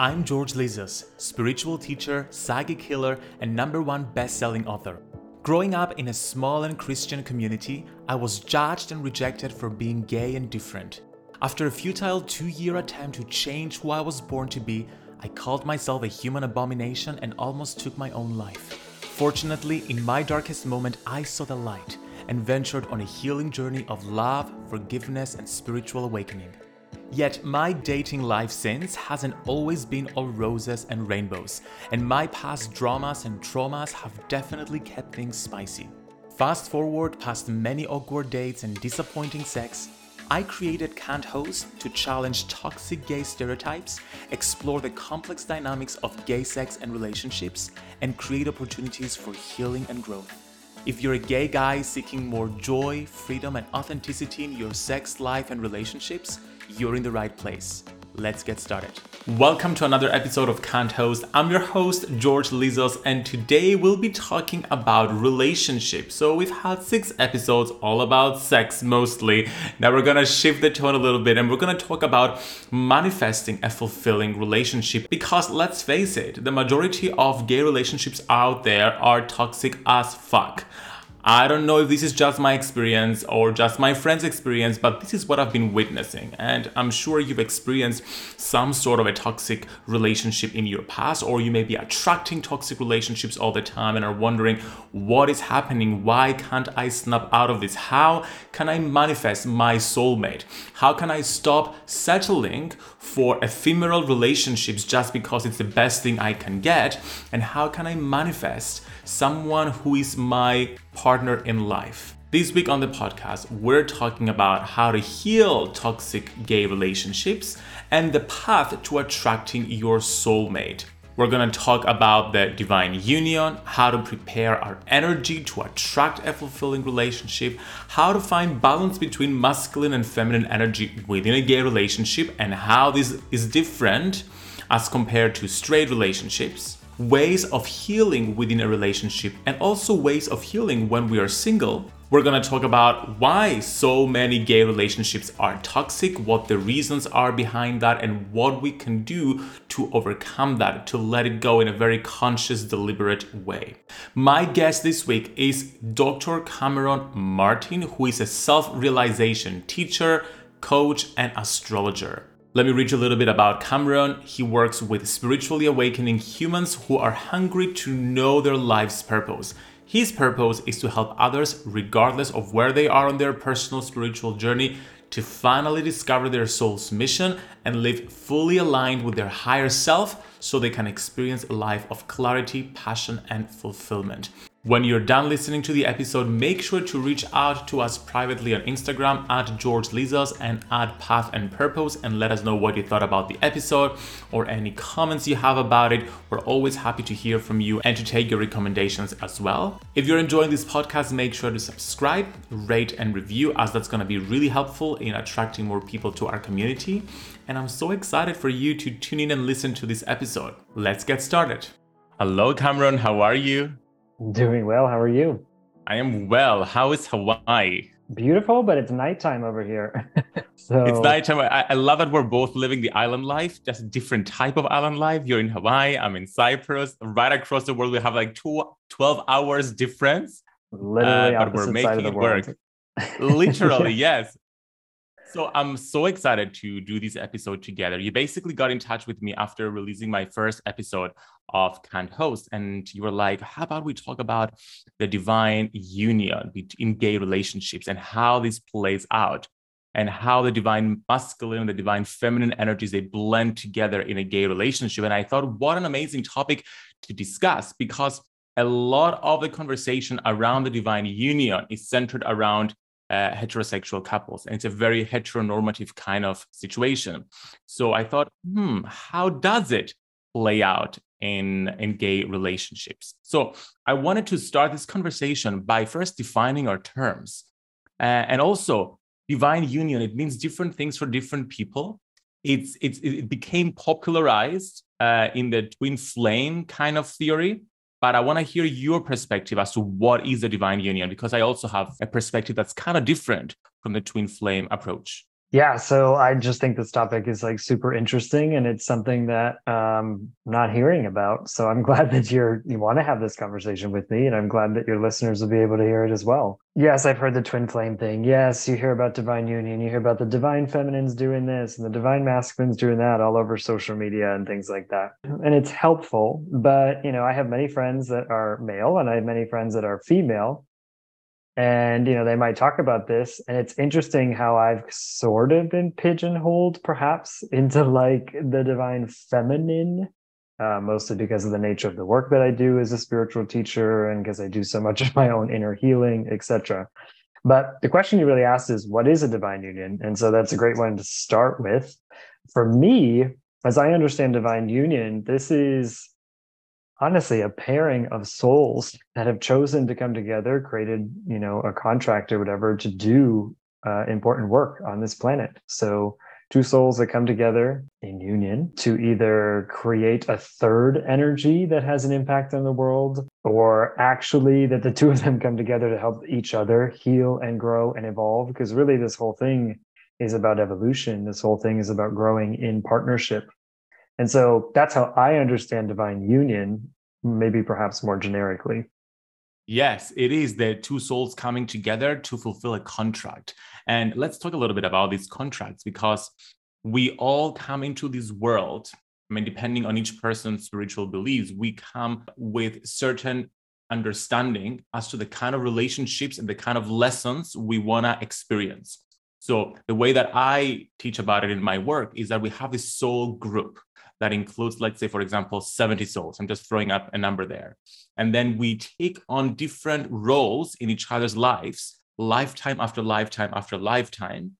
I'm George Lizos, spiritual teacher, psychic healer, and number one best selling author. Growing up in a small and Christian community, I was judged and rejected for being gay and different. After a futile two year attempt to change who I was born to be, I called myself a human abomination and almost took my own life. Fortunately, in my darkest moment, I saw the light and ventured on a healing journey of love, forgiveness, and spiritual awakening. Yet, my dating life since hasn't always been all roses and rainbows, and my past dramas and traumas have definitely kept things spicy. Fast forward past many awkward dates and disappointing sex, I created Can't Host to challenge toxic gay stereotypes, explore the complex dynamics of gay sex and relationships, and create opportunities for healing and growth. If you're a gay guy seeking more joy, freedom, and authenticity in your sex life and relationships, you're in the right place. Let's get started. Welcome to another episode of Can't Host. I'm your host, George Lizos, and today we'll be talking about relationships. So, we've had six episodes all about sex mostly. Now, we're gonna shift the tone a little bit and we're gonna talk about manifesting a fulfilling relationship. Because let's face it, the majority of gay relationships out there are toxic as fuck. I don't know if this is just my experience or just my friend's experience, but this is what I've been witnessing. And I'm sure you've experienced some sort of a toxic relationship in your past, or you may be attracting toxic relationships all the time and are wondering what is happening? Why can't I snap out of this? How can I manifest my soulmate? How can I stop settling for ephemeral relationships just because it's the best thing I can get? And how can I manifest someone who is my partner in life. This week on the podcast, we're talking about how to heal toxic gay relationships and the path to attracting your soulmate. We're to talk about the divine union, how to prepare our energy to attract a fulfilling relationship, how to find balance between masculine and feminine energy within a gay relationship, and how this is different as compared to straight relationships ways of healing within a relationship, and also ways of healing when we are single. We're gonna talk about why so many gay relationships are toxic, what the reasons are behind that, and what we can do to overcome that, to let it go in a very conscious, deliberate way. My guest this week is Dr. Cameron Martin, who is a self realization teacher, coach, and astrologer. Let me read you a little bit about Cameron. He works with spiritually awakening humans who are hungry to know their life's purpose. His purpose is to help others, regardless of where they are on their personal spiritual journey, to finally discover their soul's mission and live fully aligned with their higher self so they can experience a life of clarity, passion, and fulfillment. When you're done listening to the episode, make sure to reach out to us privately on Instagram at George Lizos and at Path and Purpose and let us know what you thought about the episode or any comments you have about it. We're always happy to hear from you and to take your recommendations as well. If you're enjoying this podcast, make sure to subscribe, rate, and review, as that's going to be really helpful in attracting more people to our community. And I'm so excited for you to tune in and listen to this episode. Let's get started. Hello, Cameron. How are you? Doing well. How are you? I am well. How is Hawaii? Beautiful, but it's nighttime over here. so it's nighttime. I, I, love that we're both living the island life, just a different type of island life. You're in Hawaii, I'm in Cyprus. Right across the world, we have like two, 12 hours difference. Literally, uh, but we're making it work. Literally, yes. So I'm so excited to do this episode together. You basically got in touch with me after releasing my first episode of Can't Host, and you were like, "How about we talk about the divine union in gay relationships and how this plays out?" and how the divine masculine and the divine feminine energies they blend together in a gay relationship and i thought what an amazing topic to discuss because a lot of the conversation around the divine union is centered around uh, heterosexual couples. And it's a very heteronormative kind of situation. So I thought, hmm, how does it play out in, in gay relationships? So I wanted to start this conversation by first defining our terms. Uh, and also, divine union, it means different things for different people. It's, it's, it became popularized uh, in the twin flame kind of theory but I want to hear your perspective as to what is the divine union, because I also have a perspective that's kind of different from the twin flame approach. Yeah, so I just think this topic is like super interesting and it's something that um I'm not hearing about. So I'm glad that you're you want to have this conversation with me and I'm glad that your listeners will be able to hear it as well. Yes, I've heard the twin flame thing. Yes, you hear about divine union, you hear about the divine feminines doing this and the divine masculines doing that all over social media and things like that. And it's helpful, but you know, I have many friends that are male and I have many friends that are female and you know they might talk about this and it's interesting how i've sort of been pigeonholed perhaps into like the divine feminine uh, mostly because of the nature of the work that i do as a spiritual teacher and because i do so much of my own inner healing etc but the question you really asked is what is a divine union? And so that's a great one to start with. For me as i understand divine union this is honestly a pairing of souls that have chosen to come together created you know a contract or whatever to do uh, important work on this planet. So two souls that come together in union to either create a third energy that has an impact on the world or actually that the two of them come together to help each other heal and grow and evolve. Because really this whole thing is about evolution. This whole thing is about growing in partnership and so that's how I understand divine union, maybe perhaps more generically. Yes, it is the two souls coming together to fulfill a contract. And let's talk a little bit about these contracts because we all come into this world. I mean, depending on each person's spiritual beliefs, we come with certain understanding as to the kind of relationships and the kind of lessons we want to experience. So, the way that I teach about it in my work is that we have this soul group that includes, let's say, for example, 70 souls. I'm just throwing up a number there. And then we take on different roles in each other's lives, lifetime after lifetime after lifetime,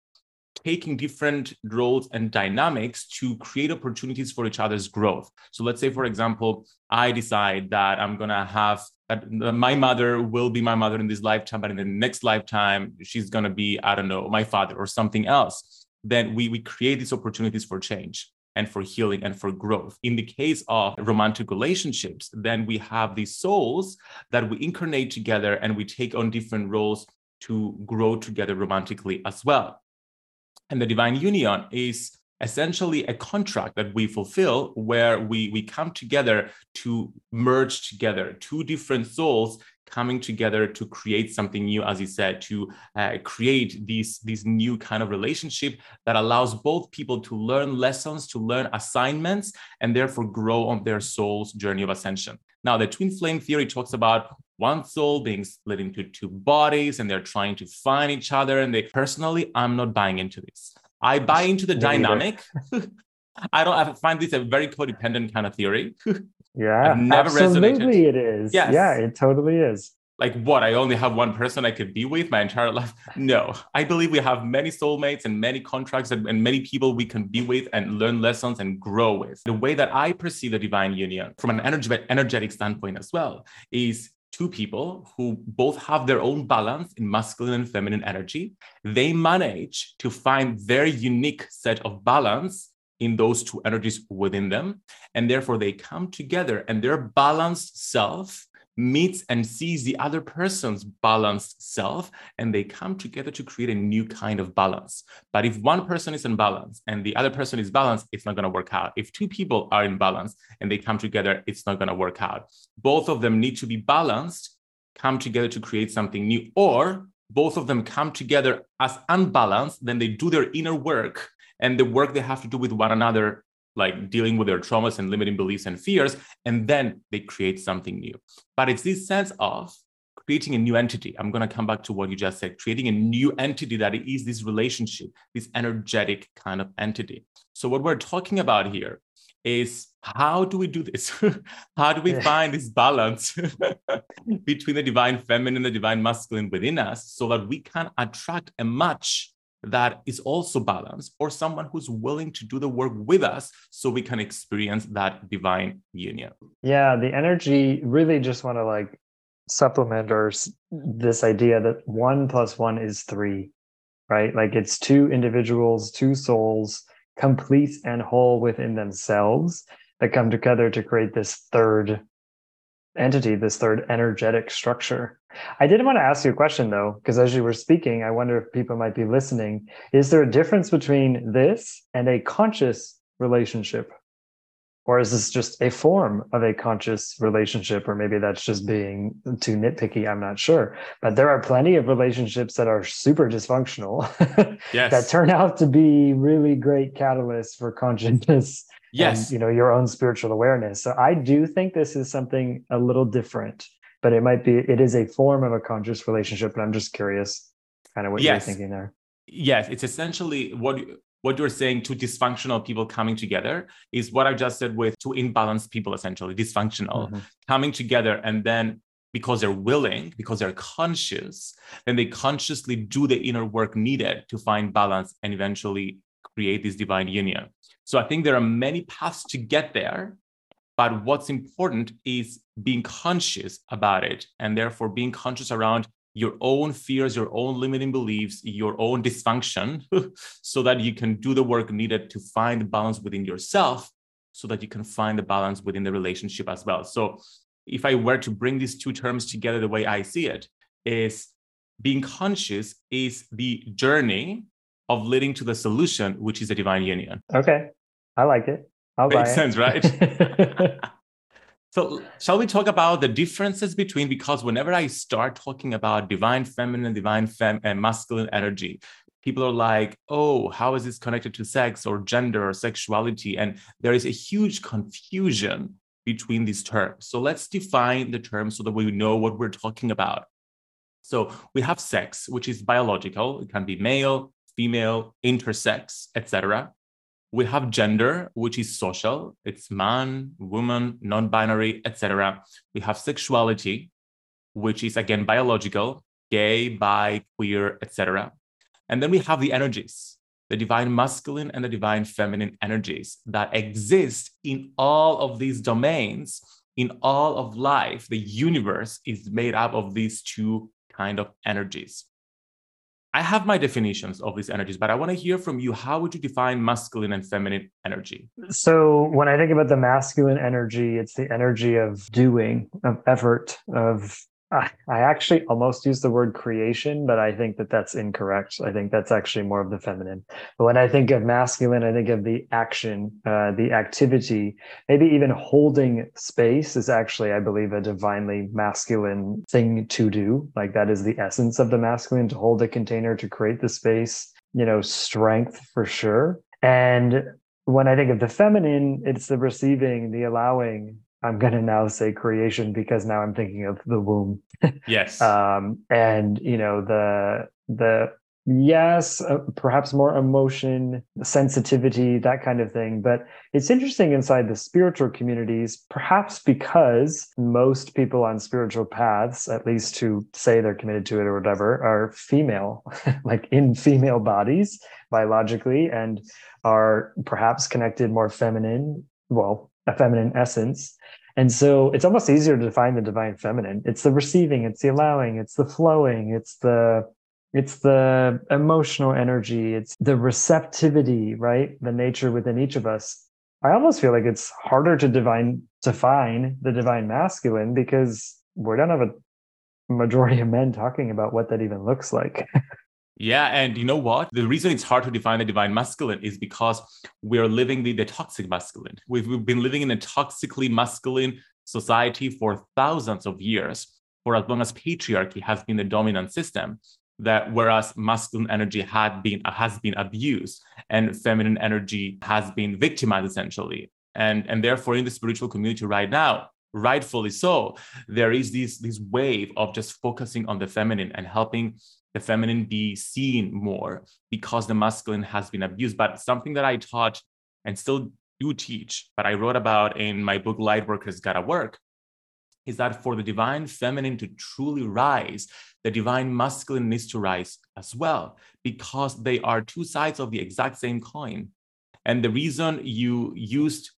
taking different roles and dynamics to create opportunities for each other's growth. So let's say, for example, I decide that I'm going to have that my mother will be my mother in this lifetime, but in the next lifetime, she's to be, I don't know, my father or something else. Then we, we create these opportunities for change and for healing and for growth. In the case of romantic relationships, then we have these souls that we incarnate together and we take on different roles to grow together romantically as well. And the divine union is essentially a contract that we fulfill where we, we come together to merge together two different souls coming together to create something new as you said to uh, create these these new kind of relationship that allows both people to learn lessons to learn assignments and therefore grow on their soul's journey of ascension. Now the twin flame theory talks about one soul being split into two bodies and they're trying to find each other and they personally i'm not buying into this. I buy into the dynamic. I don't I find this a very codependent kind of theory. Yeah, never absolutely resonated. it is. Yes. Yeah, it totally is. Like what? I only have one person I could be with my entire life. No, I believe we have many soulmates and many contracts and, and many people we can be with and learn lessons and grow with. The way that I perceive the divine union from an energy, energetic standpoint as well is two people who both have their own balance in masculine and feminine energy. They manage to find their unique set of balance in those two energies within them. And therefore, they come together and their balanced self meets and sees the other person's balanced self, and they come together to create a new kind of balance. But if one person is in balance and the other person is balanced, it's not going to work out. If two people are in balance and they come together, it's not going to work out. Both of them need to be balanced, come together to create something new, or both of them come together as unbalanced, then they do their inner work and the work they have to do with one another like dealing with their traumas and limiting beliefs and fears and then they create something new. But it's this sense of creating a new entity. I'm going to come back to what you just said creating a new entity that is this relationship this energetic kind of entity. So what we're talking about here is how do we do this? How do we find this balance between the divine feminine and the divine masculine within us so that we can attract a match that is also balanced or someone who's willing to do the work with us so we can experience that divine union. Yeah the energy really just want to like supplement or this idea that one plus one is three right? Like it's two individuals two souls complete and whole within themselves that come together to create this third entity, this third energetic structure. I did want to ask you a question though, because as you were speaking, I wonder if people might be listening. Is there a difference between this and a conscious relationship? Or is this just a form of a conscious relationship? Or maybe that's just being too nitpicky. I'm not sure. But there are plenty of relationships that are super dysfunctional yes. that turn out to be really great catalysts for consciousness yes and, you know your own spiritual awareness so i do think this is something a little different but it might be it is a form of a conscious relationship and i'm just curious kind of what yes. you're thinking there yes it's essentially what what you're saying to dysfunctional people coming together is what i just said with two imbalanced people essentially dysfunctional mm-hmm. coming together and then because they're willing because they're conscious then they consciously do the inner work needed to find balance and eventually create this divine union so I think there are many paths to get there. But what's important is being conscious about it and therefore being conscious around your own fears, your own limiting beliefs, your own dysfunction, so that you can do the work needed to find the balance within yourself, so that you can find the balance within the relationship as well. So, if I were to bring these two terms together the way I see it, is being conscious is the journey of leading to the solution, which is a divine union. Okay. I like it. I'll Makes sense, right? so, shall we talk about the differences between? Because whenever I start talking about divine feminine, divine fem, and masculine energy, people are like, "Oh, how is this connected to sex or gender or sexuality?" And there is a huge confusion between these terms. So let's define the terms so that we know what we're talking about. So we have sex, which is biological. It can be male, female, intersex, etc we have gender which is social. It's man woman non-binary etc we have sexuality which is again biological gay bi queer etc and then we have the energies the divine masculine and the divine feminine energies that exist in all of these domains in all of life. The universe is made up of these two kind of energies I have my definitions of these energies, but I want to hear from you. How would you define masculine and feminine energy? So, when I think about the masculine energy, it's the energy of doing, of effort, of I actually almost use the word creation, but I think that that's incorrect. I think that's actually more of the feminine. But when I think of masculine, I think of the action, uh, the activity, maybe even holding space is actually, I believe, a divinely masculine thing to do. Like that is the essence of the masculine to hold a container, to create the space, you know, strength for sure. And when I think of the feminine, it's the receiving, the allowing, I'm going to now say creation because now I'm thinking of the womb. yes. Um, and you know the the yes, uh, perhaps more emotion, sensitivity, that kind of thing. But it's interesting inside the spiritual communities, perhaps because most people on spiritual paths, at least who say they're committed to it or whatever, are female, like in female bodies biologically, and are perhaps connected more feminine. Well, a feminine essence and so it's almost easier to define the divine feminine. It's the receiving, it's the allowing, it's the flowing, it's the it's the emotional energy, it's the receptivity, right? The nature within each of us. I almost feel like it's harder to divine define the divine masculine because we don't have a majority of men talking about what that even looks like. Yeah, and you know what? The reason it's hard to define the divine masculine is because we're living the, the toxic masculine. We've, we've been living in a toxically masculine society for thousands of years, for as long as patriarchy has been the dominant system. That whereas masculine energy had been has been abused and feminine energy has been victimized essentially, and and therefore in the spiritual community right now, rightfully so, there is this this wave of just focusing on the feminine and helping the feminine be seen more because the masculine has been abused. But something that I taught and still do teach, but I wrote about in my book, Lightworkers Gotta Work, is that for the divine feminine to truly rise, the divine masculine needs to rise as well, because they are two sides of the exact same coin. And the reason you used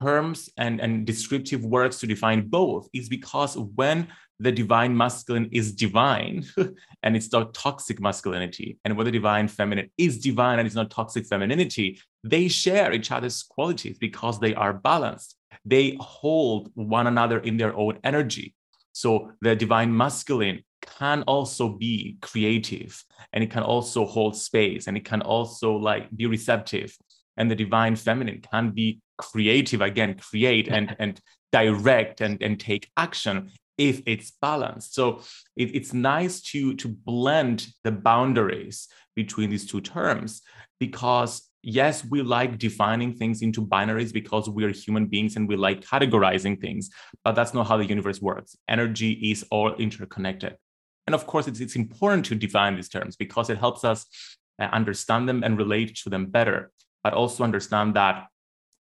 terms and, and descriptive words to define both is because when the divine masculine is divine and it's not toxic masculinity, and when the divine feminine is divine and it's not toxic femininity, they share each other's qualities because they are balanced. They hold one another in their own energy. So the divine masculine can also be creative and it can also hold space and it can also like be receptive and the divine feminine can be creative again create and and direct and and take action if it's balanced. So it, it's nice to to blend the boundaries between these two terms because yes we like defining things into binaries because we're human beings and we like categorizing things but that's not how the universe works. Energy is all interconnected. And of course, it's, it's important to define these terms because it helps us uh, understand them and relate to them better, but also understand that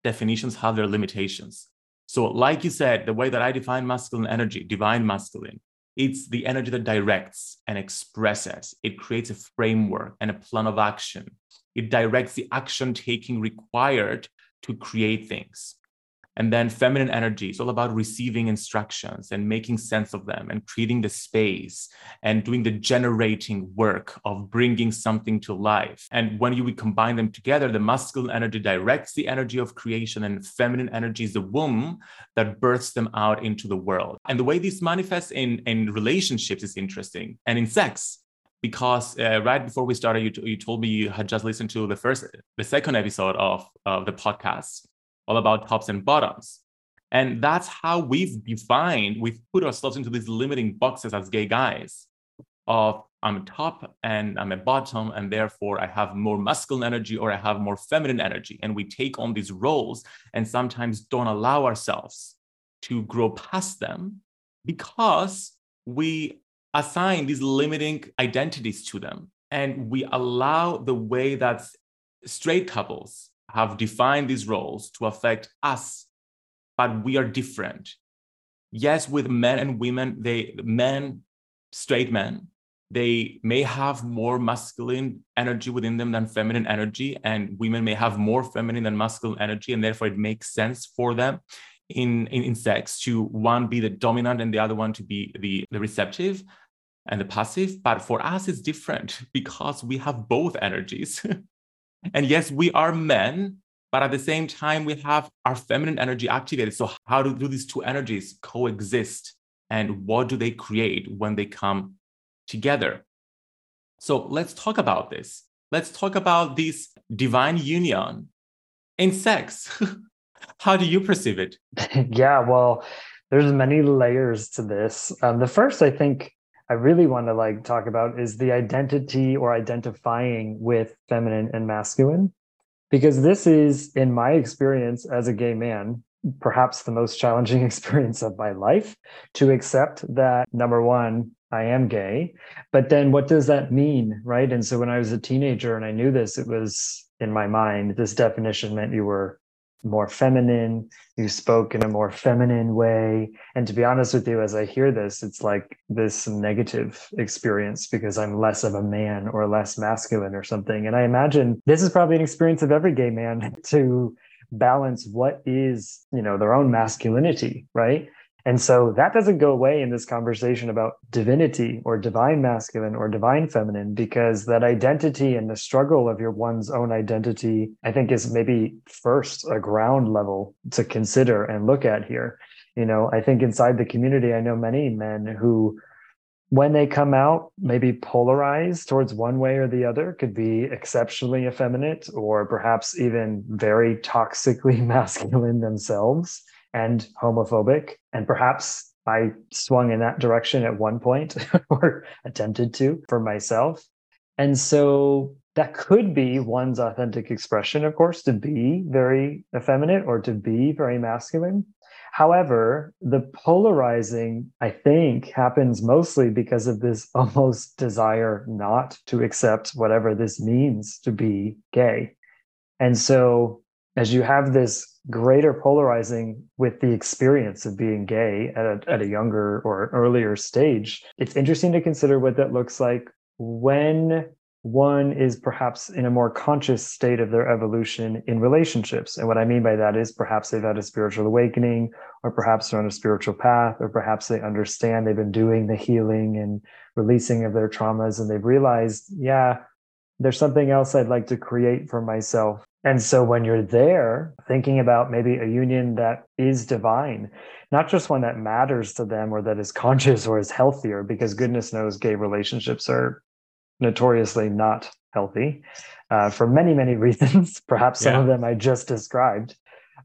definitions have their limitations. So, like you said, the way that I define masculine energy, divine masculine, it's the energy that directs and expresses. It creates a framework and a plan of action. It directs the action taking required to create things. And then feminine energy is all about receiving instructions and making sense of them and creating the space and doing the generating work of bringing something to life. And when you combine them together, the masculine energy directs the energy of creation and feminine energy is the womb that births them out into the world. And the way this manifests in, in relationships is interesting and in sex because uh, right before we started, you, t- you told me you had just listened to the first, the second episode of, of the podcast all about tops and bottoms. And that's how we've defined, we've put ourselves into these limiting boxes as gay guys of I'm a top and I'm a bottom, and therefore I have more masculine energy or I have more feminine energy. And we take on these roles and sometimes don't allow ourselves to grow past them because we assign these limiting identities to them. And we allow the way that straight couples have defined these roles to affect us, but we are different. Yes, with men and women, they men, straight men, they may have more masculine energy within them than feminine energy, and women may have more feminine than masculine energy, and therefore it makes sense for them in, in, in sex to one be the dominant and the other one to be the, the receptive and the passive. But for us, it's different because we have both energies. And yes, we are men, but at the same time, we have our feminine energy activated. So, how do, do these two energies coexist? And what do they create when they come together? So, let's talk about this. Let's talk about this divine union in sex. how do you perceive it? yeah, well, there's many layers to this. Um, the first, I think, I really want to like talk about is the identity or identifying with feminine and masculine. Because this is in my experience as a gay man perhaps the most challenging experience of my life to accept that number 1 I am gay. But then what does that mean right? And so when I was a teenager and I knew this it was in my mind this definition meant you were more feminine you spoke in a more feminine way. And to be honest with you as i hear this it's like this negative experience because i'm less of a man or less masculine or something. And i imagine this is probably an experience of every gay man to balance what is you know their own masculinity right and so that doesn't go away in this conversation about divinity or divine masculine or divine feminine, because that identity and the struggle of your one's own identity, I think, is maybe first a ground level to consider and look at here. You know, I think inside the community, I know many men who, when they come out, maybe polarized towards one way or the other, could be exceptionally effeminate or perhaps even very toxically masculine themselves and homophobic. And perhaps I swung in that direction at one point or attempted to for myself. And so that could be one's authentic expression, of course, to be very effeminate or to be very masculine. However, the polarizing, I think, happens mostly because of this almost desire not to accept whatever this means to be gay. And so, as you have this greater polarizing with the experience of being gay at a, at a younger or earlier stage. It's interesting to consider what that looks like when one is perhaps in a more conscious state of their evolution in relationships. And what I mean by that is perhaps they've had a spiritual awakening, or perhaps they're on a spiritual path, or perhaps they understand they've been doing the healing and releasing of their traumas, and they've realized, yeah, there's something else I'd like to create for myself And so when you're there thinking about maybe a union that is divine, not just one that matters to them or that is conscious or is healthier, because goodness knows gay relationships are notoriously not healthy uh, for many, many reasons. Perhaps some yeah. of them I just described.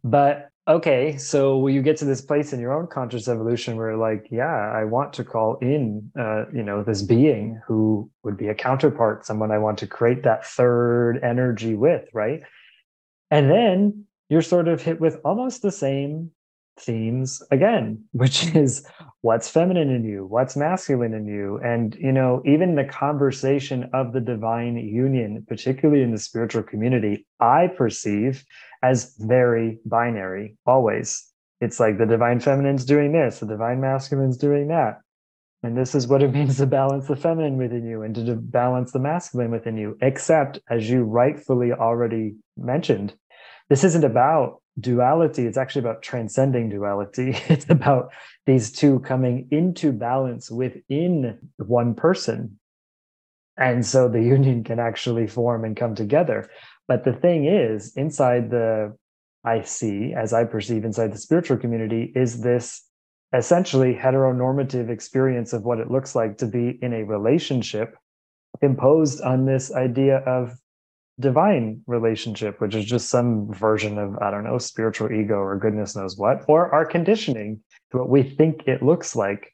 But okay, so you get to this place in your own conscious evolution where, like, yeah, I want to call in, uh, you know, this being who would be a counterpart, someone I want to create that third energy with, right? And then you're sort of hit with almost the same themes again, which is what's feminine in you, what's masculine in you. And, you know, even the conversation of the divine union, particularly in the spiritual community, I perceive as very binary always. It's like the divine feminine's doing this, the divine masculine's doing that. And this is what it means to balance the feminine within you and to balance the masculine within you. Except, as you rightfully already mentioned, this isn't about duality it's actually about transcending duality. It's about these two coming into balance within one person. And so the union can actually form and come together. But the thing is inside the i see as i perceive inside the spiritual community is this essentially heteronormative experience of what it looks like to be in a relationship imposed on this idea of divine relationship, which is just some version of, I don't know, spiritual ego or goodness knows what, or our conditioning to what we think it looks like.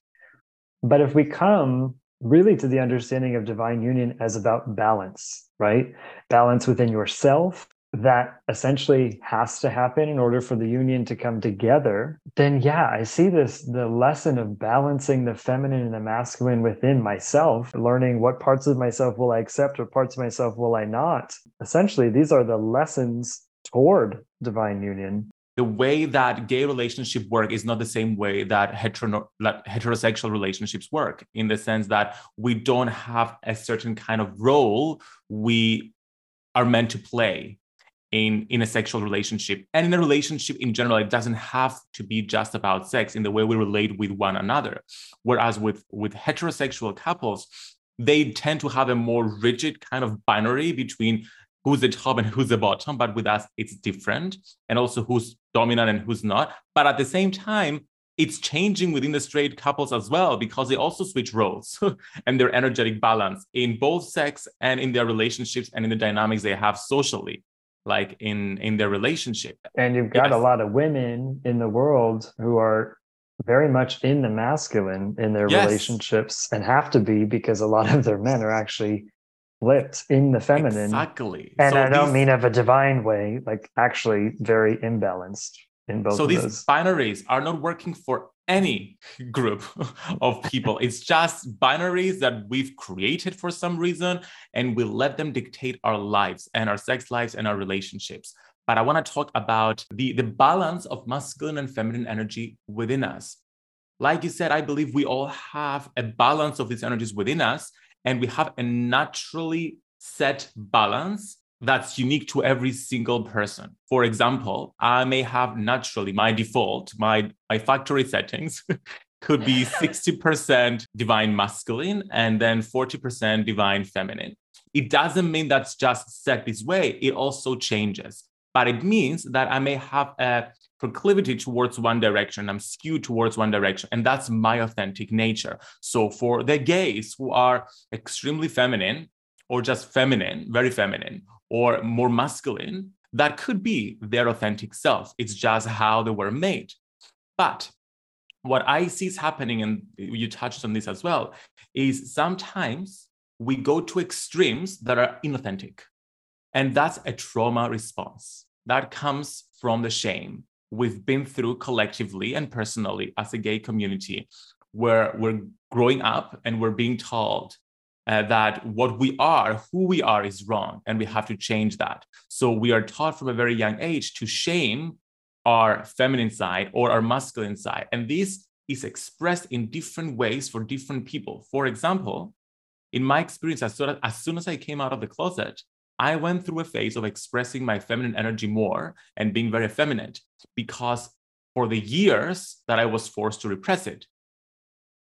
But if we come really to the understanding of divine union as about balance, right? Balance within yourself, that essentially has to happen in order for the union to come together, then yeah, I see this the lesson of balancing the feminine and the masculine within myself, learning what parts of myself will I accept, what parts of myself will I not. Essentially, these are the lessons toward divine union. The way that gay relationship work is not the same way that heterosexual relationships work, in the sense that we don't have a certain kind of role we are meant to play in in a sexual relationship. And in a relationship in general it doesn't have to be just about sex in the way we relate with one another. Whereas with with heterosexual couples they tend to have a more rigid kind of binary between who's the top and who's the bottom but with us it's different and also who's dominant and who's not. But at the same time it's changing within the straight couples as well because they also switch roles and their energetic balance in both sex and in their relationships and in the dynamics they have socially like in in their relationship and you've got yes. a lot of women in the world who are very much in the masculine in their yes. relationships and have to be because a lot of their men are actually flipped in the feminine exactly and so i don't mean of a divine way like actually very imbalanced in both so these those. binaries are not working for any group of people. It's just binaries that we've created for some reason, and we let them dictate our lives and our sex lives and our relationships. But I want to talk about the, the balance of masculine and feminine energy within us. Like you said, I believe we all have a balance of these energies within us, and we have a naturally set balance that's unique to every single person. For example, I may have naturally my default, my, my factory settings could be 60% divine masculine and then 40% divine feminine. It doesn't mean that's just set this way, it also changes. But it means that I may have a proclivity towards one direction. I'm skewed towards one direction, and that's my authentic nature. So, for the gays who are extremely feminine or just feminine, very feminine, or more masculine, that could be their authentic self. It's just how they were made. But what I see is happening, and you touched on this as well, is sometimes we go to extremes that are inauthentic. And that's a trauma response that comes from the shame we've been through collectively and personally as a gay community, where we're growing up and we're being told uh, that what we are, who we are, is wrong, and we have to change that. So we are taught from a very young age to shame our feminine side or our masculine side. And this is expressed in different ways for different people. For example, in my experience, as soon as, as soon as I came out of the closet, I went through a phase of expressing my feminine energy more and being very effeminate because for the years that I was forced to repress it,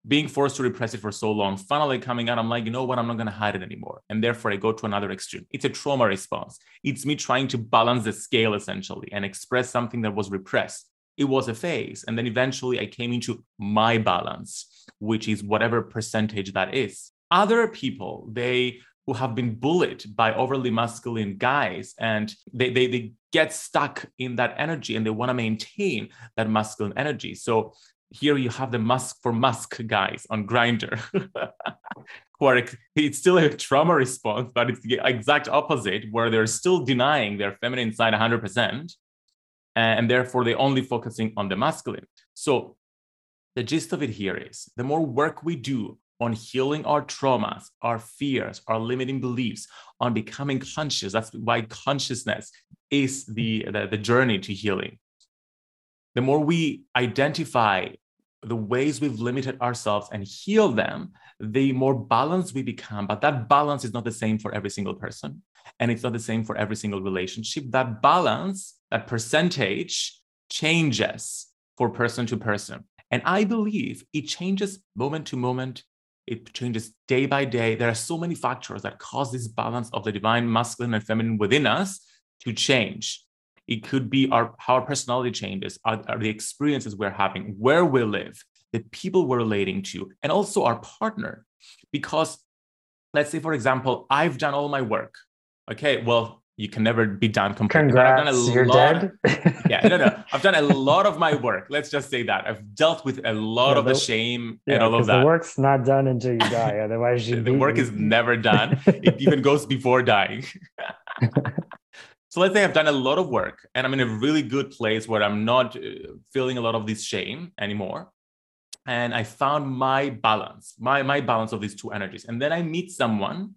being forced to repress it for so long, finally coming out, I'm like, you know what? I'm not going to hide it anymore. And therefore, I go to another extreme. It's a trauma response. It's me trying to balance the scale essentially and express something that was repressed. It was a phase. And then eventually, I came into my balance, which is whatever percentage that is. Other people, they who have been bullied by overly masculine guys and they, they, they get stuck in that energy and they want to maintain that masculine energy. So here you have the masc for masc guys on Grindr it's still a trauma response but it's the exact opposite where they're still denying their feminine side 100% and therefore they're only focusing on the masculine so the gist of it here is the more work we do on healing our traumas, our fears, our limiting beliefs, on becoming conscious. That's why consciousness is the, the, the, journey to healing the more we identify the ways we've limited ourselves and heal them, the more balanced we become. But that balance is not the same for every single person. And it's not the same for every single relationship. That balance, that percentage changes for person to person. And I believe it changes moment to moment. It changes day by day. There are so many factors that cause this balance of the divine masculine and feminine within us to change. It could be our how our personality changes, are, are the experiences we're having, where we live, the people we're relating to, and also our partner. Because let's say, for example, I've done all my work. Okay, well, you can never be done completely. Congrats, I've done a you're lot, dead. yeah, no, no. I've done a lot of my work. Let's just say that I've dealt with a lot yeah, of the, the shame yeah, and all of that. The work's not done until you die. Otherwise, you the work is never done. it even goes before dying. So let's say I've done a lot of work and I'm in a really good place where I'm not uh, feeling a lot of this shame anymore. And I found my balance, my, my balance of these two energies. And then I meet someone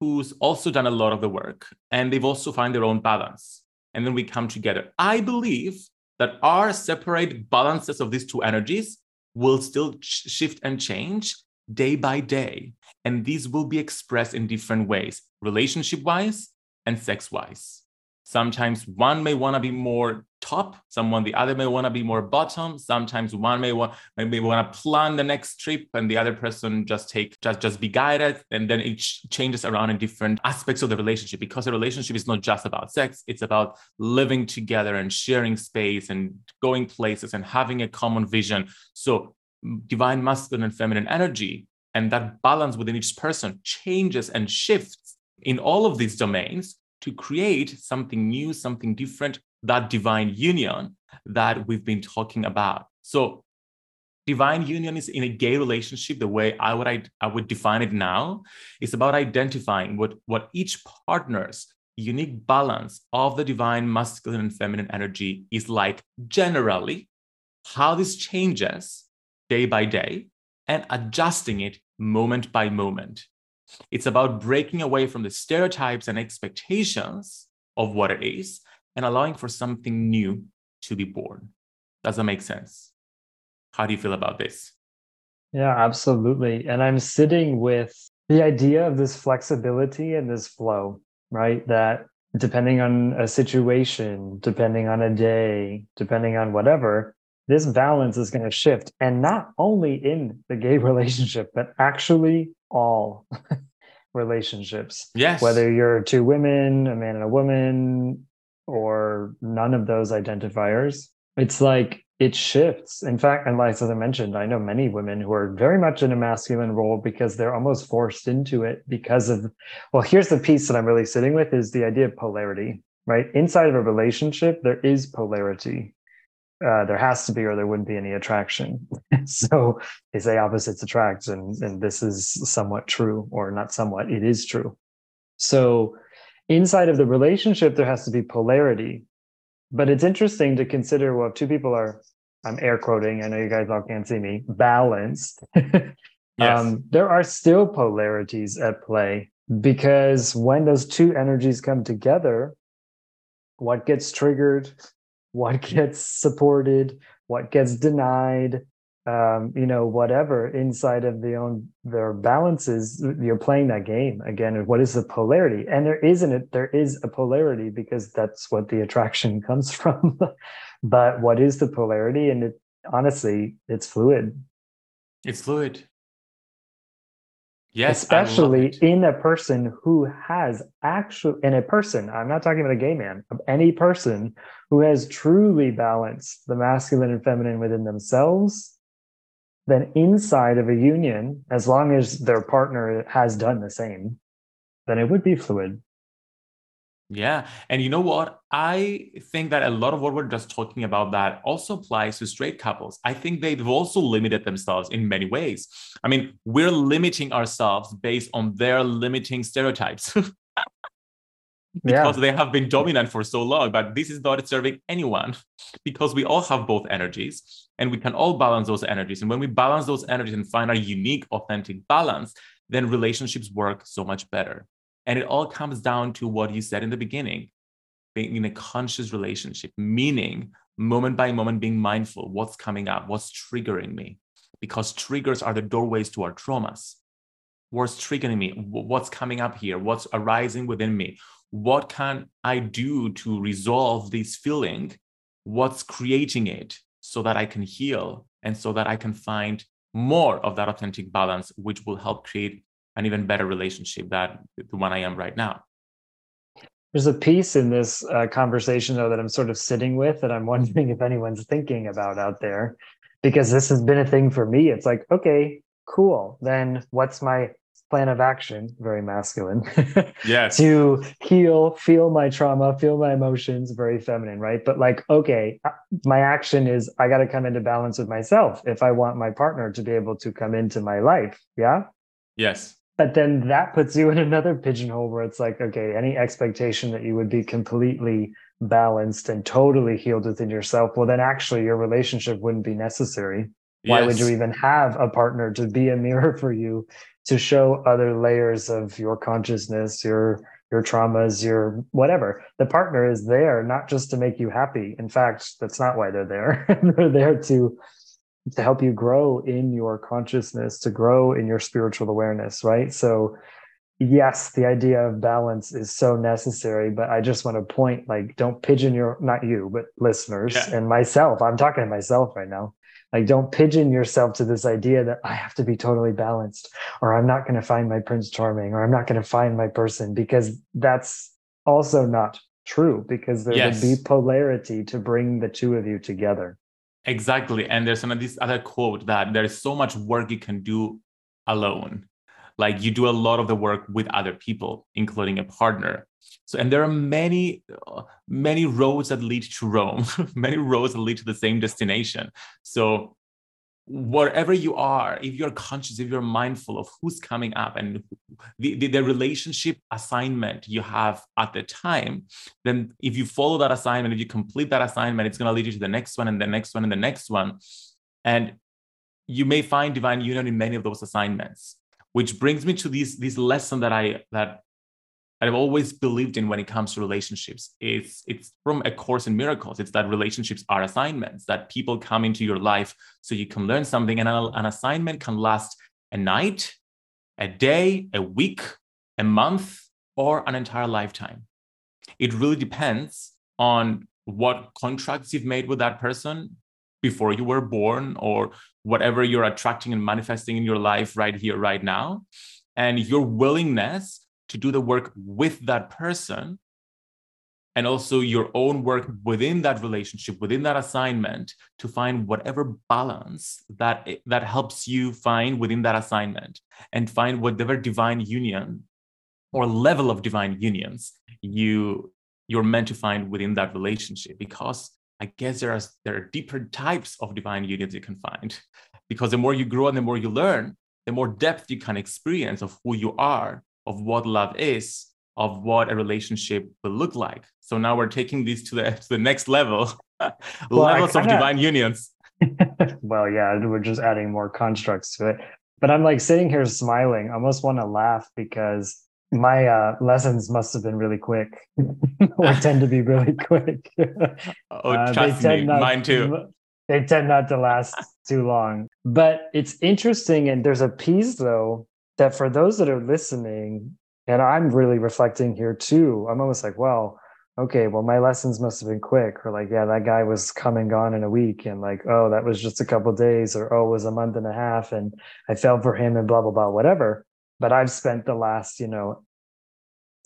who's also done a lot of the work and they've also found their own balance. And then we come together. I believe that our separate balances of these two energies will still sh- shift and change day by day. And these will be expressed in different ways, relationship wise and sex wise. Sometimes one may want to be more top, someone the other may want to be more bottom. Sometimes one may want maybe want to plan the next trip, and the other person just take just just be guided, and then it changes around in different aspects of the relationship because a relationship is not just about sex; it's about living together and sharing space and going places and having a common vision. So divine masculine and feminine energy and that balance within each person changes and shifts in all of these domains to create something new, something different, that divine union that we've been talking about. So, divine union is in a gay relationship, the way I would, I, would define it now, is about identifying what, what each partner's unique balance of the divine masculine and feminine energy is like generally, how this changes day by day, and adjusting it moment by moment. It's about breaking away from the stereotypes and expectations of what it is and allowing for something new to be born. Does that make sense? How do you feel about this? Yeah, absolutely. And I'm sitting with the idea of this flexibility and this flow, right? That depending on a situation, depending on a day, depending on whatever, this balance is going to shift. And not only in the gay relationship, but actually all relationships. Yes. Whether you're two women, a man and a woman, or none of those identifiers, it's like it shifts. In fact, and like as I mentioned, I know many women who are very much in a masculine role because they're almost forced into it because of, well, here's the piece that I'm really sitting with is the idea of polarity, right? Inside of a relationship, there is polarity uh, there has to be or there wouldn't be any attraction. So they say opposites attract and, and this is somewhat true or not somewhat it is true. So inside of the relationship there has to be polarity. But it's interesting to consider well if two people are i'm air quoting i know you guys all can't see me balanced. Yes. um, there are still polarities at play because when those two energies come together what gets triggered what gets supported, what gets denied, um, you know, whatever inside of the own their balances, you're playing that game again. What is the polarity? And there isn't it, there is a polarity because that's what the attraction comes from. but what is the polarity? And it honestly, it's fluid. It's fluid. Yes, especially in a person who has actually in a person. I'm not talking about a gay man. Any person who has truly balanced the masculine and feminine within themselves, then inside of a union, as long as their partner has done the same, then it would be fluid. Yeah. And you know what? I think that a lot of what we're just talking about that also applies to straight couples. I think they've also limited themselves in many ways. I mean, we're limiting ourselves based on their limiting stereotypes. because yeah. they have been dominant for so long, but this is not serving anyone because we all have both energies and we can all balance those energies. And when we balance those energies and find our unique, authentic balance, then relationships work so much better. And it all comes down to what you said in the beginning being in a conscious relationship, meaning moment by moment being mindful what's coming up, what's triggering me, because triggers are the doorways to our traumas. What's triggering me? What's coming up here? What's arising within me? What can I do to resolve this feeling? What's creating it so that I can heal and so that I can find more of that authentic balance, which will help create an even better relationship that the one I am right now. There's a piece in this uh, conversation though that I'm sort of sitting with that I'm wondering if anyone's thinking about out there, because this has been a thing for me. It's like, okay, cool. Then what's my plan of action? Very masculine. yes. to heal, feel my trauma, feel my emotions. Very feminine, right? But like, okay, uh, my action is I got to come into balance with myself if I want my partner to be able to come into my life. Yeah. Yes but then that puts you in another pigeonhole where it's like okay any expectation that you would be completely balanced and totally healed within yourself well then actually your relationship wouldn't be necessary. Why yes. would you even have a partner to be a mirror for you to show other layers of your consciousness your your traumas your whatever? The partner is there not just to make you happy. In fact that's not why they're there. They're there to to help you grow in your consciousness, to grow in your spiritual awareness, right? So, yes, the idea of balance is so necessary, but I just want to point like, don't pigeon your, not you, but listeners yeah. and myself. I'm talking to myself right now. Like, don't pigeon yourself to this idea that I have to be totally balanced, or I'm not going to find my Prince Charming, or I'm not going to find my person, because that's also not true, because there yes. would be polarity to bring the two of you together. Exactly. And there's another this other quote that there is so much work you can do alone. Like you do a lot of the work with other people, including a partner. So, and there are many, many roads that lead to Rome, many roads that lead to the same destination. So, wherever you are, if you're conscious, if you're mindful of who's coming up and the, the, the, relationship assignment you have at the time, then if you follow that assignment, if you complete that assignment, it's going to lead you to the next one and the next one and the next one. And you may find divine union in many of those assignments, which brings me to this, this lesson that I that I've always believed in when it comes to relationships. It's it's from a course in miracles. It's that relationships are assignments that people come into your life so you can learn something. And an assignment can last a night, a day, a week, a month, or an entire lifetime. It really depends on what contracts you've made with that person before you were born or whatever you're attracting and manifesting in your life right here, right now, and your willingness to do the work with that person and also your own work within that relationship within that assignment to find whatever balance that that helps you find within that assignment and find whatever divine union or level of divine unions you you're meant to find within that relationship because i guess there are there are deeper types of divine unions you can find because the more you grow and the more you learn the more depth you can experience of who you are of what love is, of what a relationship will look like. So now we're taking these to the, to the next level, well, levels kinda, of divine unions. well, yeah, we're just adding more constructs to it. But I'm like sitting here smiling, I almost want to laugh because my uh, lessons must have been really quick or tend to be really quick. oh, uh, trust me, not, mine too. They tend not to last too long. But it's interesting. And there's a piece, though, that for those that are listening, and I'm really reflecting here too, I'm almost like, well, okay, well, my lessons must have been quick, or like, yeah, that guy was come and gone in a week, and like, oh, that was just a couple days, or oh, it was a month and a half, and I fell for him, and blah blah blah, whatever. But I've spent the last, you know,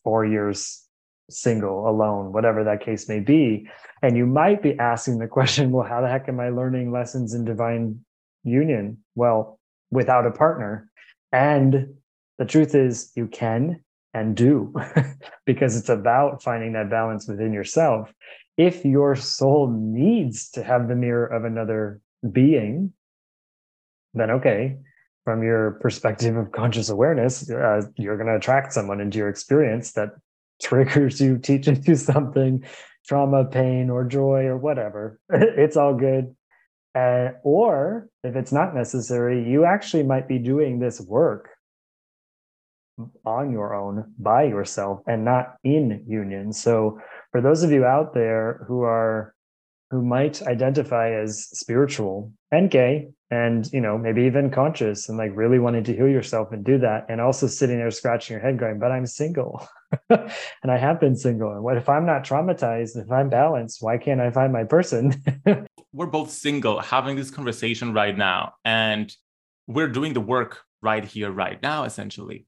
four years single, alone, whatever that case may be, and you might be asking the question, well, how the heck am I learning lessons in divine union? Well, without a partner, and the truth is, you can and do because it's about finding that balance within yourself. If your soul needs to have the mirror of another being, then okay, from your perspective of conscious awareness, uh, you're going to attract someone into your experience that triggers you, teaches you something, trauma, pain, or joy, or whatever. it's all good. Uh, or if it's not necessary, you actually might be doing this work on your own by yourself and not in union. So for those of you out there who are who might identify as spiritual and gay and you know maybe even conscious and like really wanting to heal yourself and do that and also sitting there scratching your head going but i'm single and i have been single and what if i'm not traumatized if i'm balanced why can't i find my person we're both single having this conversation right now and we're doing the work right here right now essentially.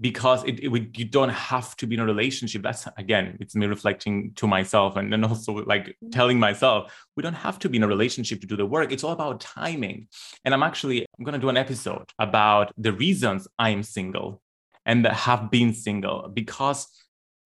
Because it, it, you don't have to be in a relationship. That's again it's me reflecting to myself and then also like mm-hmm. telling myself we don't have to be in a relationship to do the work. It's all about timing. And i'm actually i'm going to do an episode about the reasons i'm single and that have been single because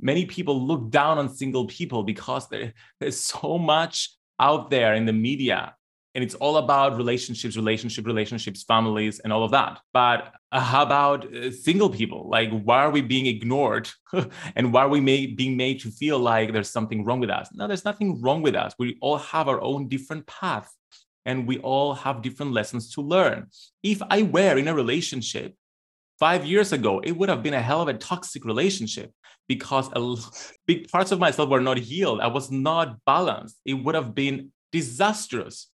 many people look down on single people because there, there's so much out there in the media and it's all about relationships relationship relationships families and all of that. But uh, how about uh, single people? Like why are we being ignored? And why are we being made to feel like there's something wrong with us? No there's nothing wrong with us. We all have our own different path and we all have different lessons to learn. If i were in a relationship five years ago it would have been a hell of a toxic relationship because a, big parts of myself were not healed i was not balanced it would have been disastrous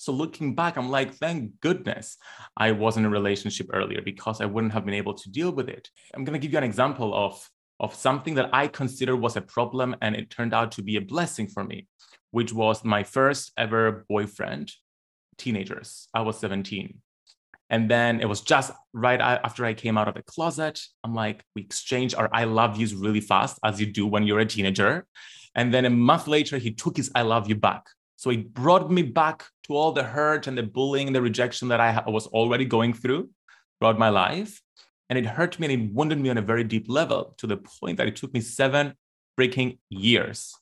so looking back, I'm like, thank goodness I was in a relationship earlier because I wouldn't have been able to deal with it. I'm going to give you an example of, of something that I consider was a problem and it turned out to be a blessing for me, which was my first ever boyfriend, teenagers. I was 17. And then it was just right after I came out of the closet. I'm like, we exchanged our I love yous really fast, as you do when you're a teenager. And then a month later, he took his I love you back. So it brought me back to all the hurt and the bullying and the rejection that I was already going through throughout my life. And it hurt me and it wounded me on a very deep level to the point that it took me seven freaking years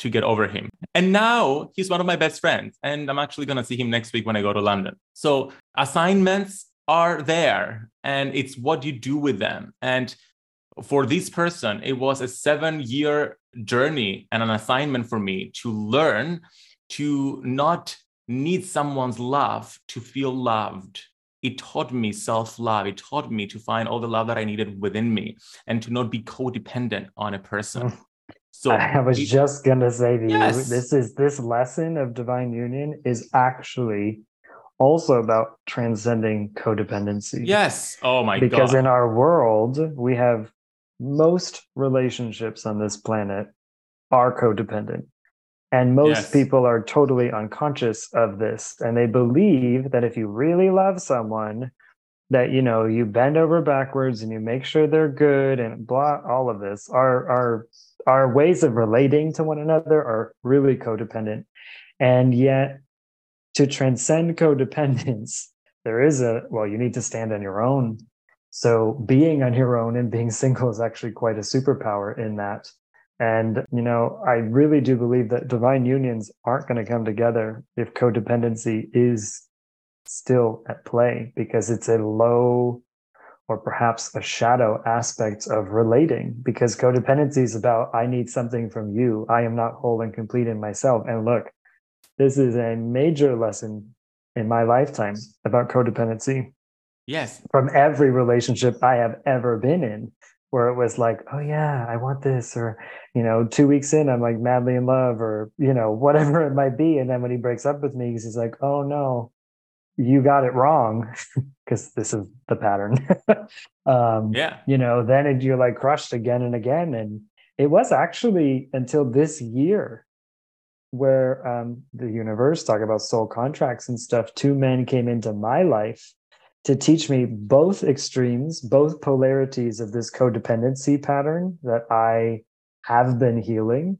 to get over him. And now he's one of my best friends. And I'm actually going to see him next week when I go to London. So assignments are there and it's what you do with them. And for this person, it was a seven year journey and an assignment for me to learn to not need someone's love to feel loved. It taught me self love. It taught me to find all the love that I needed within me and to not be codependent on a person. Mm. So I was just gonna say yes. you, this is this lesson of divine union is actually also about transcending codependency. Yes. Oh my because god. Because in our world, we have most relationships on this planet are codependent. And most yes. people are totally unconscious of this. And they believe that if you really love someone, that you know you bend over backwards and you make sure they're good and blah all of this. Our our our ways of relating to one another are really codependent. And yet to transcend codependence there is a well you need to stand on your own. So being on your own and being single is actually quite a superpower in that. And, you know, I really do believe that divine unions aren't going to come together if codependency is still at play because it's a low or perhaps a shadow aspect of relating because codependency is about I need something from you. I am not whole and complete in myself. And look, this is a major lesson in my lifetime about codependency. Yes. From every relationship I have ever been in where it was like, oh yeah, I want this, or you know, two weeks in, I'm like madly in love, or you know, whatever it might be. And then when he breaks up with me, he's like, oh no, you got it wrong, because this is the pattern. um, yeah, you know, then it, you're like crushed again and again, and it was actually until this year where um, the universe talk about soul contracts and stuff two men came into my life to teach me both extremes both polarities of this codependency pattern that i have been healing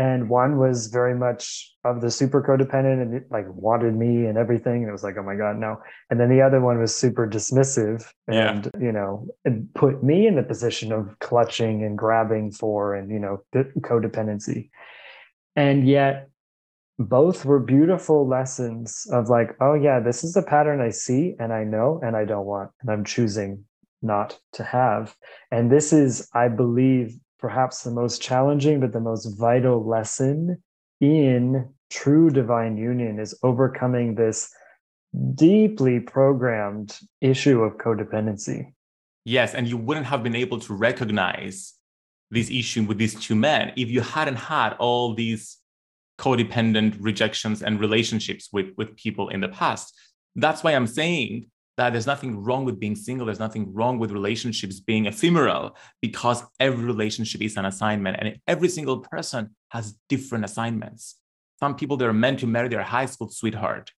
and one was very much of the super codependent and it like wanted me and everything and it was like oh my god no. And then the other one was super dismissive and yeah. you know it put me in the position of clutching and grabbing for and you know codependency. And yet both were beautiful lessons of like oh yeah this is the pattern i see and i know and i don't want and i'm choosing not to have. And this is i believe perhaps the most challenging but the most vital lesson in true divine union is overcoming this deeply programmed issue of codependency. Yes, and you wouldn't have been able to recognize this issue with these two men if you hadn't had all these codependent rejections and relationships with, with people in the past. That's why I'm saying that there's nothing wrong with being single. There's nothing wrong with relationships being ephemeral because every relationship is an assignment and every single person has different assignments. Some people, they're meant to marry their high school sweetheart.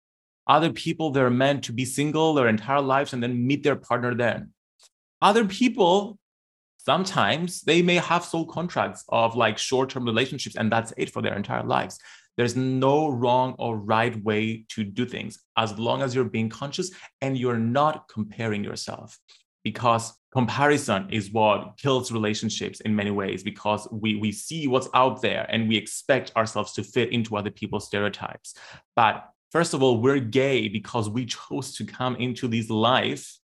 Other people, they're meant to be single their entire lives and then meet their partner then. Other people, sometimes they may have soul contracts of like short term relationships and that's it for their entire lives. There's no wrong or right way to do things as long as you're being conscious and you're not comparing yourself. Because comparison is what kills relationships in many ways because we, we see what's out there and we expect ourselves to fit into other people's stereotypes. But first of all, we're gay because we chose to come into this life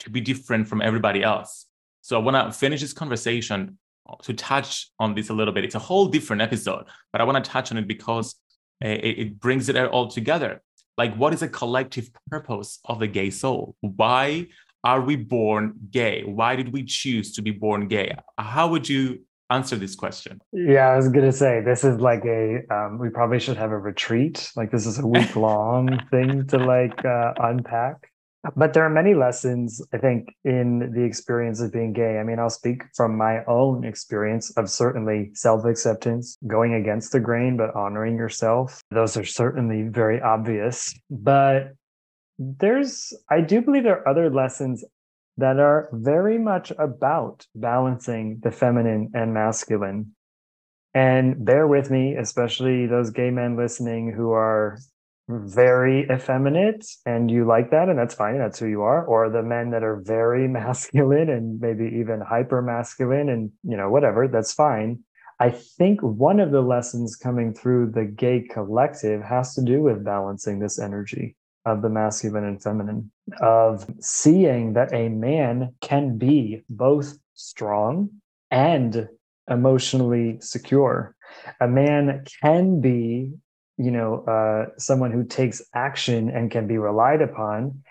to be different from everybody else. So I want to finish this conversation to touch on this a little bit. It's a whole different episode, but I want to touch on it because it, it brings it all together. Like, what is a collective purpose of the gay soul? Why are we born gay? Why did we choose to be born gay? How would you answer this question? Yeah, I was gonna say this is like a um, we probably should have a retreat. Like this is a week long thing to like uh, unpack but there are many lessons i think in the experience of being gay. I mean i'll speak from my own experience of certainly self-acceptance going against the grain but honoring yourself. Those are certainly very obvious. But there's i do believe there are other lessons that are very much about balancing the feminine and masculine. And bear with me especially those gay men listening who are very effeminate and you like that and that's fine that's who you are. Or the men that are very masculine and maybe even hyper masculine and you know whatever that's fine. I think one of the lessons coming through the gay collective has to do with balancing this energy of the masculine and feminine of seeing that a man can be both strong and emotionally secure. A man can be you know uh, someone who takes action and can be relied upon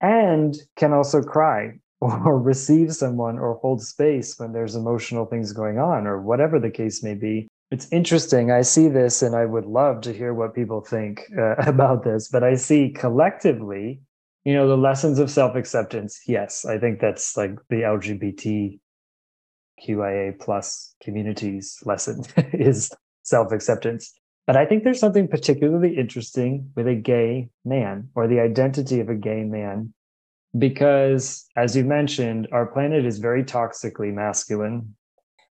and can also cry or receive someone or hold space when there's emotional things going on or whatever the case may be. It's interesting. I see this and i would love to hear what people think uh, about this but i see collectively you know the lessons of self-acceptance. Yes i think that's like the lgbt qia plus communities lesson is self-acceptance but I think there's something particularly interesting with a gay man or the identity of a gay man, because as you mentioned, our planet is very toxically masculine,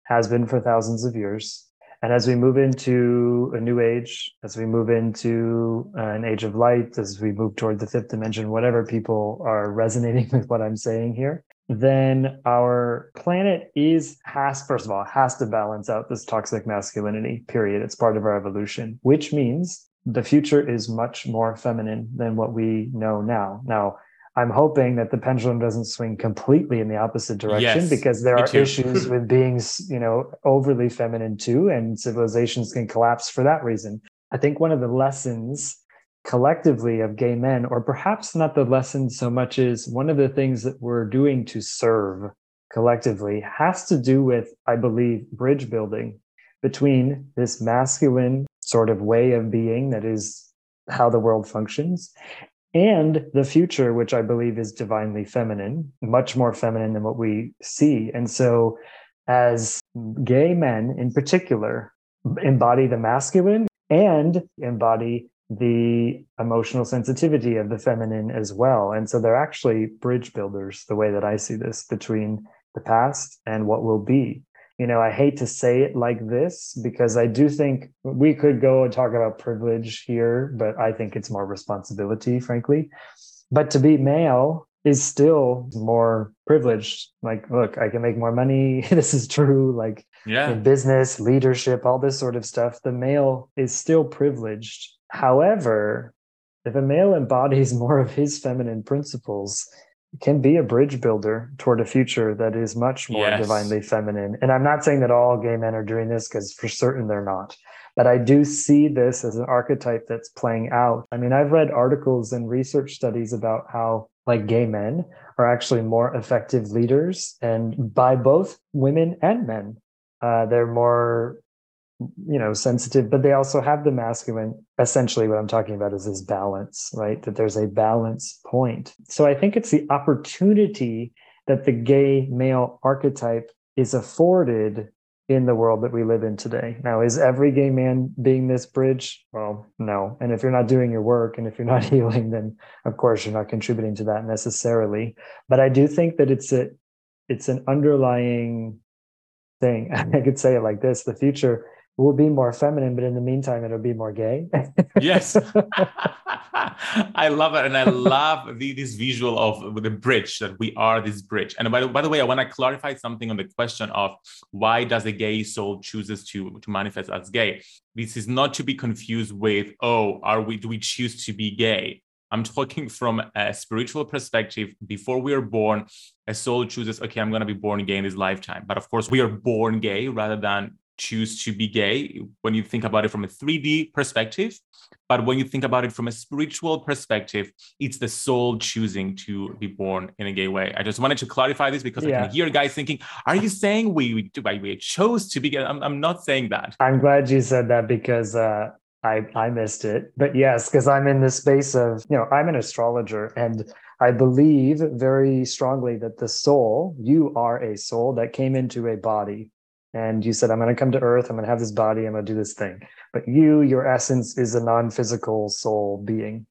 has been for thousands of years. And as we move into a new age, as we move into an age of light, as we move toward the fifth dimension, whatever people are resonating with what I'm saying here, then our planet is has first of all has to balance out this toxic masculinity period. It's part of our evolution which means the future is much more feminine than what we know now. Now i'm hoping that the pendulum doesn't swing completely in the opposite direction yes, because there are too. issues with beings you know overly feminine too and civilizations can collapse for that reason. I think one of the lessons collectively of gay men, or perhaps not the lesson so much as one of the things that we're doing to serve collectively has to do with, I believe, bridge building between this masculine sort of way of being that is how the world functions and the future, which I believe is divinely feminine, much more feminine than what we see. And so, as gay men in particular embody the masculine and embody the emotional sensitivity of the feminine as well. And so they're actually bridge builders, the way that I see this between the past and what will be. You know, I hate to say it like this because I do think we could go and talk about privilege here, but I think it's more responsibility, frankly. But to be male is still more privileged. Like, look, I can make more money. this is true. Like, yeah. in business, leadership, all this sort of stuff, the male is still privileged. However, if a male embodies more of his feminine principles, can be a bridge builder toward a future that is much more yes. divinely feminine. And I'm not saying that all gay men are doing this because for certain they're not. But I do see this as an archetype that's playing out. I mean, I've read articles and research studies about how like gay men are actually more effective leaders and by both women and men uh, they're more you know sensitive but they also have the masculine essentially what i'm talking about is this balance right that there's a balance point so i think it's the opportunity that the gay male archetype is afforded in the world that we live in today. Now, is every gay man being this bridge? Well, no. And if you're not doing your work and if you're not healing, then of course you're not contributing to that necessarily. But I do think that it's a it's an underlying thing. I could say it like this: the future will be more feminine, but in the meantime, it'll be more gay. yes. I love it. And I love the, this visual of the bridge that we are this bridge. And by the, by the way, I want to clarify something on the question of why does a gay soul chooses to, to manifest as gay? This is not to be confused with, oh, are we, do we choose to be gay? I'm talking from a spiritual perspective. Before we are born, a soul chooses, okay, I'm going to be born gay in this lifetime. But of course, we are born gay rather than choose to be gay when you think about it from a 3D perspective. But when you think about it from a spiritual perspective, it's the soul choosing to be born in a gay way. I just wanted to clarify this because yeah. I can hear guys thinking, are you saying we, we, we chose to be gay? I'm, I'm not saying that. I'm glad you said that because uh, I, I missed it. But yes, because I'm in the space of, you know, I'm an astrologer and I believe very strongly that the soul, you are a soul that came into a body and you said i'm going to come to earth i'm going to have this body i'm going to do this thing. But you your essence is a non-physical soul being.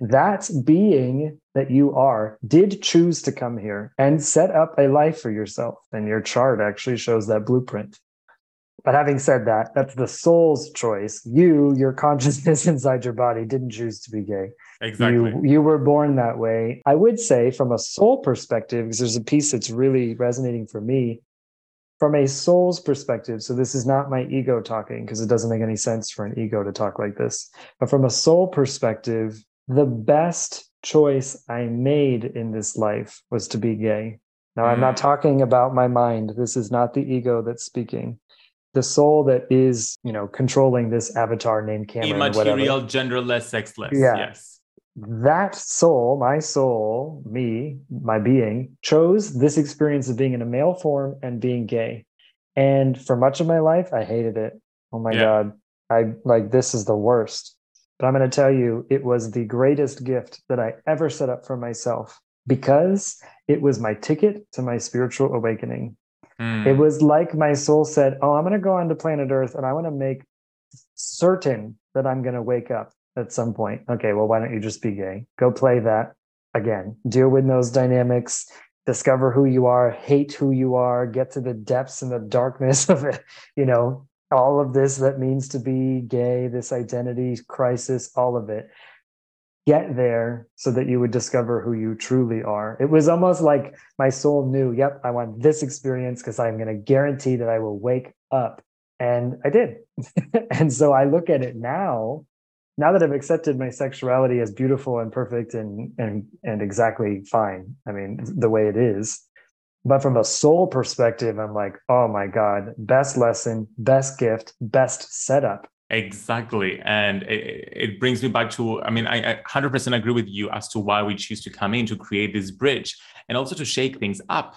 That being that you are did choose to come here and set up a life for yourself. And your chart actually shows that blueprint. But having said that that's the soul's choice. You your consciousness inside your body didn't choose to be gay. Exactly. you, you were born that way. I would say from a soul perspective because there's a piece that's really resonating for me from a soul's perspective, so this is not my ego talking because it doesn't make any sense for an ego to talk like this, but from a soul perspective, the best choice I made in this life was to be gay. Now, I'm not mm. talking about my mind. This is not the ego that's speaking. The soul that is, you know, controlling this avatar named Cameron. Immaterial, genderless, sexless. Yeah. Yes that soul, my soul, me, my being, chose this experience of being in a male form and being gay. And for much of my life, I hated it. Oh my yeah. God. I like this is the worst. But I'm going to tell you, it was the greatest gift that I ever set up for myself because it was my ticket to my spiritual awakening. Mm. It was like my soul said, Oh, I'm going to go onto planet Earth and I want to make certain that I'm going to wake up at some point. Okay, well, why don't you just be gay? Go play that again. Deal with those dynamics. Discover who you are, hate who you are, get to the depths and the darkness of it. You know, all of this that means to be gay, this identity crisis, all of it. Get there so that you would discover who you truly are. It was almost like my soul knew, yep, I want this experience because I'm going to guarantee that I will wake up. And I did. and so I look at it now now that I've accepted my sexuality as beautiful and perfect and and and exactly fine, I mean the way it is. But from a soul perspective, I'm like, oh my God, best lesson, best gift, best setup. Exactly. And it, it brings me back to, I mean, I, I 100% agree with you as to why we choose to come in to create this bridge and also to shake things up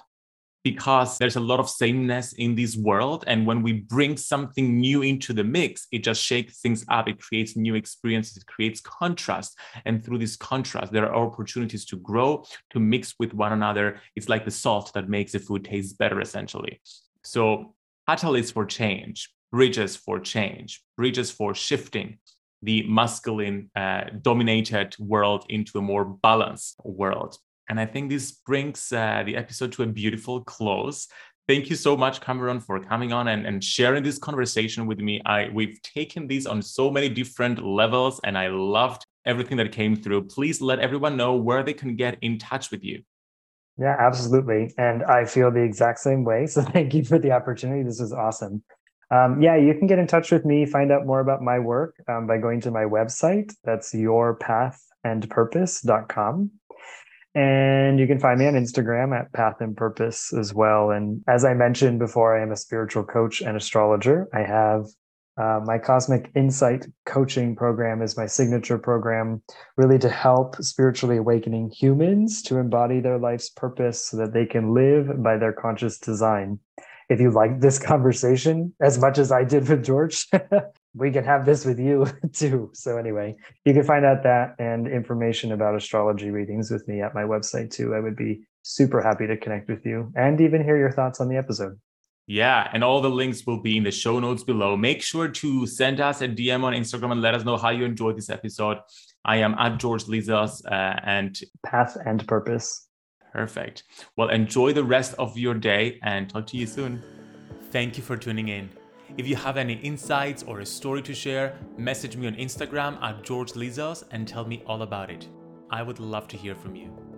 because there's a lot of sameness in this world. And when we bring something new into the mix, it just shakes things up. It creates new experiences, it creates contrast. And through this contrast, there are opportunities to grow, to mix with one another. It's like the salt that makes the food taste better, essentially. So catalysts for change, bridges for change, bridges for shifting the masculine uh, dominated world into a more balanced world. And I think this brings uh, the episode to a beautiful close. Thank you so much, Cameron, for coming on and, and sharing this conversation with me. I we've taken these on so many different levels, and I loved everything that came through. Please let everyone know where they can get in touch with you. Yeah, absolutely. And I feel the exact same way. So thank you for the opportunity. This was awesome. Um, yeah, you can get in touch with me, find out more about my work um, by going to my website. That's yourpathandpurpose.com. And you can find me on Instagram at Path and Purpose as well. And as I mentioned before, I am a spiritual coach and astrologer. I have uh, my Cosmic Insight coaching program is my signature program, really to help spiritually awakening humans to embody their life's purpose so that they can live by their conscious design. If you like this conversation as much as I did with George, we can have this with you too. So, anyway, you can find out that and information about astrology readings with me at my website too. I would be super happy to connect with you and even hear your thoughts on the episode. Yeah, and all the links will be in the show notes below. Make sure to send us a DM on Instagram and let us know how you enjoyed this episode. I am at George Lizos uh, and Path and Purpose. Perfect. Well, enjoy the rest of your day and talk to you soon. Thank you for tuning in. If you have any insights or a story to share, message me on Instagram at George Lizos and tell me all about it. I would love to hear from you.